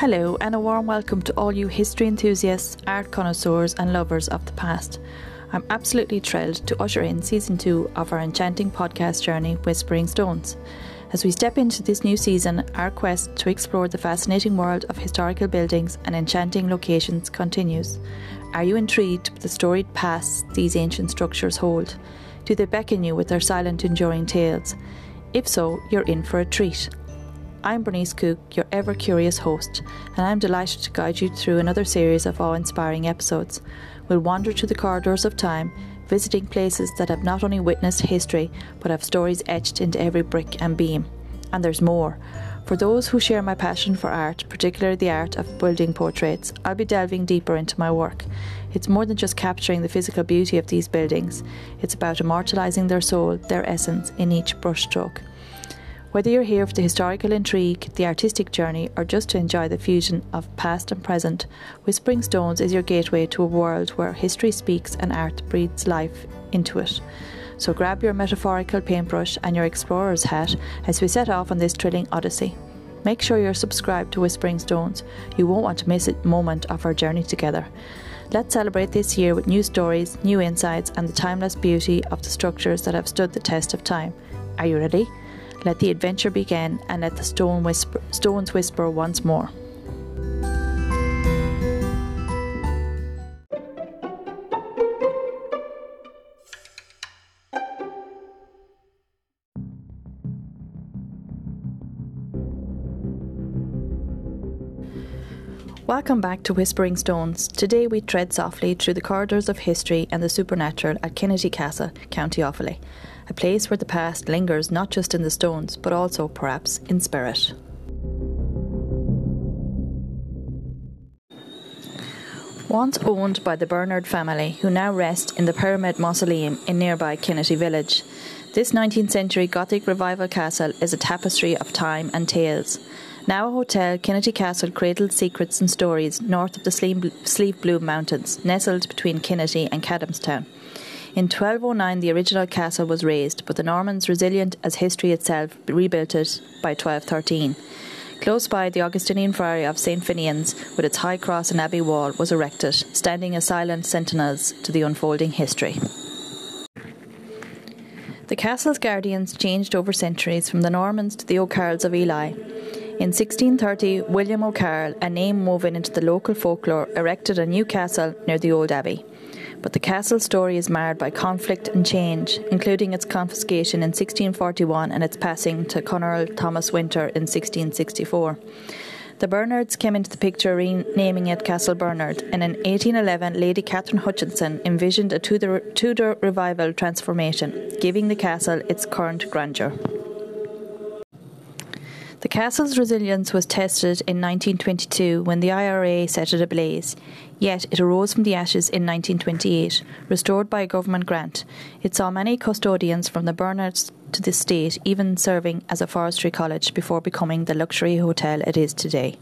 Hello, and a warm welcome to all you history enthusiasts, art connoisseurs, and lovers of the past. I'm absolutely thrilled to usher in season two of our enchanting podcast journey, Whispering Stones. As we step into this new season, our quest to explore the fascinating world of historical buildings and enchanting locations continues. Are you intrigued with the storied past these ancient structures hold? Do they beckon you with their silent, enduring tales? If so, you're in for a treat. I'm Bernice Cook, your ever curious host, and I'm delighted to guide you through another series of awe inspiring episodes. We'll wander through the corridors of time, visiting places that have not only witnessed history, but have stories etched into every brick and beam. And there's more. For those who share my passion for art, particularly the art of building portraits, I'll be delving deeper into my work. It's more than just capturing the physical beauty of these buildings, it's about immortalising their soul, their essence, in each brushstroke. Whether you're here for the historical intrigue, the artistic journey, or just to enjoy the fusion of past and present, Whispering Stones is your gateway to a world where history speaks and art breathes life into it. So grab your metaphorical paintbrush and your explorer's hat as we set off on this thrilling odyssey. Make sure you're subscribed to Whispering Stones. You won't want to miss a moment of our journey together. Let's celebrate this year with new stories, new insights, and the timeless beauty of the structures that have stood the test of time. Are you ready? Let the adventure begin and let the stone whisper, stones whisper once more. Welcome back to Whispering Stones. Today we tread softly through the corridors of history and the supernatural at Kinnitty Castle, County Offaly a place where the past lingers not just in the stones, but also, perhaps, in spirit. Once owned by the Bernard family, who now rest in the Pyramid Mausoleum in nearby Kinnitty Village, this 19th century Gothic revival castle is a tapestry of time and tales. Now a hotel, Kinnitty Castle cradled secrets and stories north of the Slieve Bloom Mountains, nestled between Kinnitty and Cadamstown. In 1209, the original castle was razed, but the Normans, resilient as history itself, rebuilt it by 1213. Close by, the Augustinian Friary of St. Finian's, with its high cross and abbey wall, was erected, standing as silent sentinels to the unfolding history. The castle's guardians changed over centuries from the Normans to the O'Carrolls of Ely. In 1630, William O'Carroll, a name woven into the local folklore, erected a new castle near the old abbey but the castle story is marred by conflict and change, including its confiscation in 1641 and its passing to Colonel Thomas Winter in 1664. The Bernards came into the picture renaming it Castle Bernard, and in 1811 Lady Catherine Hutchinson envisioned a Tudor, Tudor revival transformation, giving the castle its current grandeur. The castle's resilience was tested in 1922 when the IRA set it ablaze. Yet it arose from the ashes in 1928, restored by a government grant. It saw many custodians from the Bernards to the state, even serving as a forestry college before becoming the luxury hotel it is today.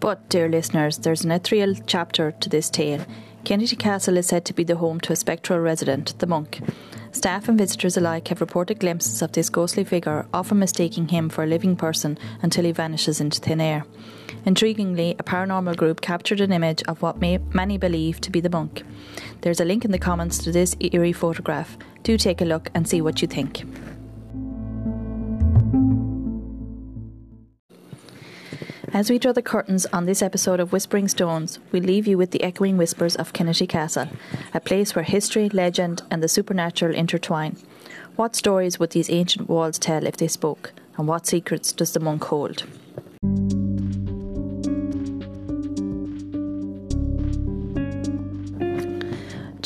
But, dear listeners, there's an ethereal chapter to this tale. Kinnitty Castle is said to be the home to a spectral resident, the monk. Staff and visitors alike have reported glimpses of this ghostly figure, often mistaking him for a living person until he vanishes into thin air. Intriguingly, a paranormal group captured an image of what may, many believe to be the monk. There's a link in the comments to this eerie photograph. Do take a look and see what you think. As we draw the curtains on this episode of Whispering Stones, we leave you with the echoing whispers of Kinnitty Castle, a place where history, legend, and the supernatural intertwine. What stories would these ancient walls tell if they spoke, and what secrets does the monk hold?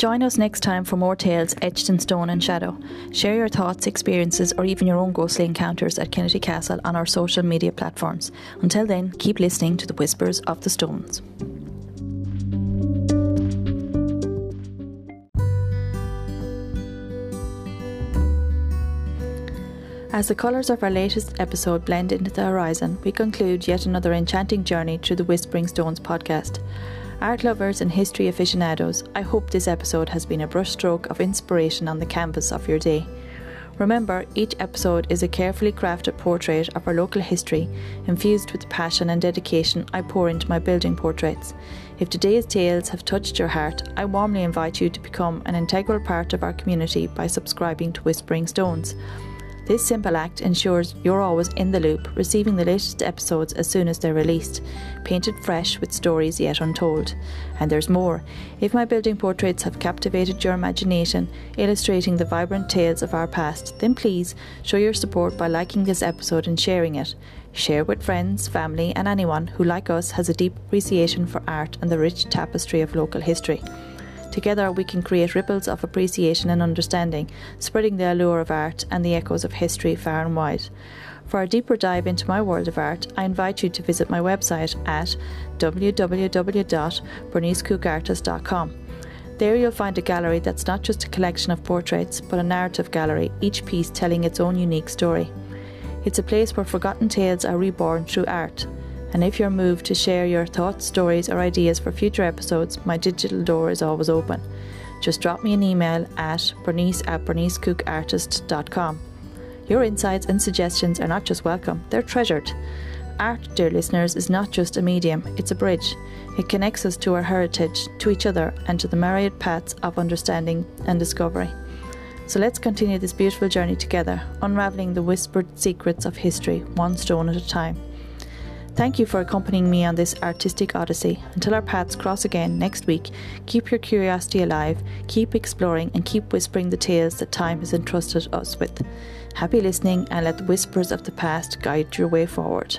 Join us next time for more tales etched in stone and shadow. Share your thoughts, experiences, or even your own ghostly encounters at Kinnitty Castle on our social media platforms. Until then, keep listening to the whispers of the stones. As the colours of our latest episode blend into the horizon, we conclude yet another enchanting journey through the Whispering Stones podcast. Art lovers and history aficionados, I hope this episode has been a brushstroke of inspiration on the canvas of your day. Remember, each episode is a carefully crafted portrait of our local history, infused with the passion and dedication I pour into my building portraits. If today's tales have touched your heart, I warmly invite you to become an integral part of our community by subscribing to Whispering Stones. This simple act ensures you're always in the loop, receiving the latest episodes as soon as they're released, painted fresh with stories yet untold. And there's more. If my building portraits have captivated your imagination, illustrating the vibrant tales of our past, then please show your support by liking this episode and sharing it. Share with friends, family, and anyone who, like us, has a deep appreciation for art and the rich tapestry of local history. Together, we can create ripples of appreciation and understanding, spreading the allure of art and the echoes of history far and wide. For a deeper dive into my world of art, I invite you to visit my website at www.bernicecookartist.com. There you'll find a gallery that's not just a collection of portraits, but a narrative gallery, each piece telling its own unique story. It's a place where forgotten tales are reborn through art. And if you're moved to share your thoughts, stories, or ideas for future episodes, my digital door is always open. Just drop me an email at bernice at bernicecookartist.com. Your insights and suggestions are not just welcome, they're treasured. Art, dear listeners, is not just a medium, it's a bridge. It connects us to our heritage, to each other, and to the myriad paths of understanding and discovery. So let's continue this beautiful journey together, unraveling the whispered secrets of history, one stone at a time. Thank you for accompanying me on this artistic odyssey. Until our paths cross again next week, keep your curiosity alive, keep exploring, and keep whispering the tales that time has entrusted us with. Happy listening, and let the whispers of the past guide your way forward.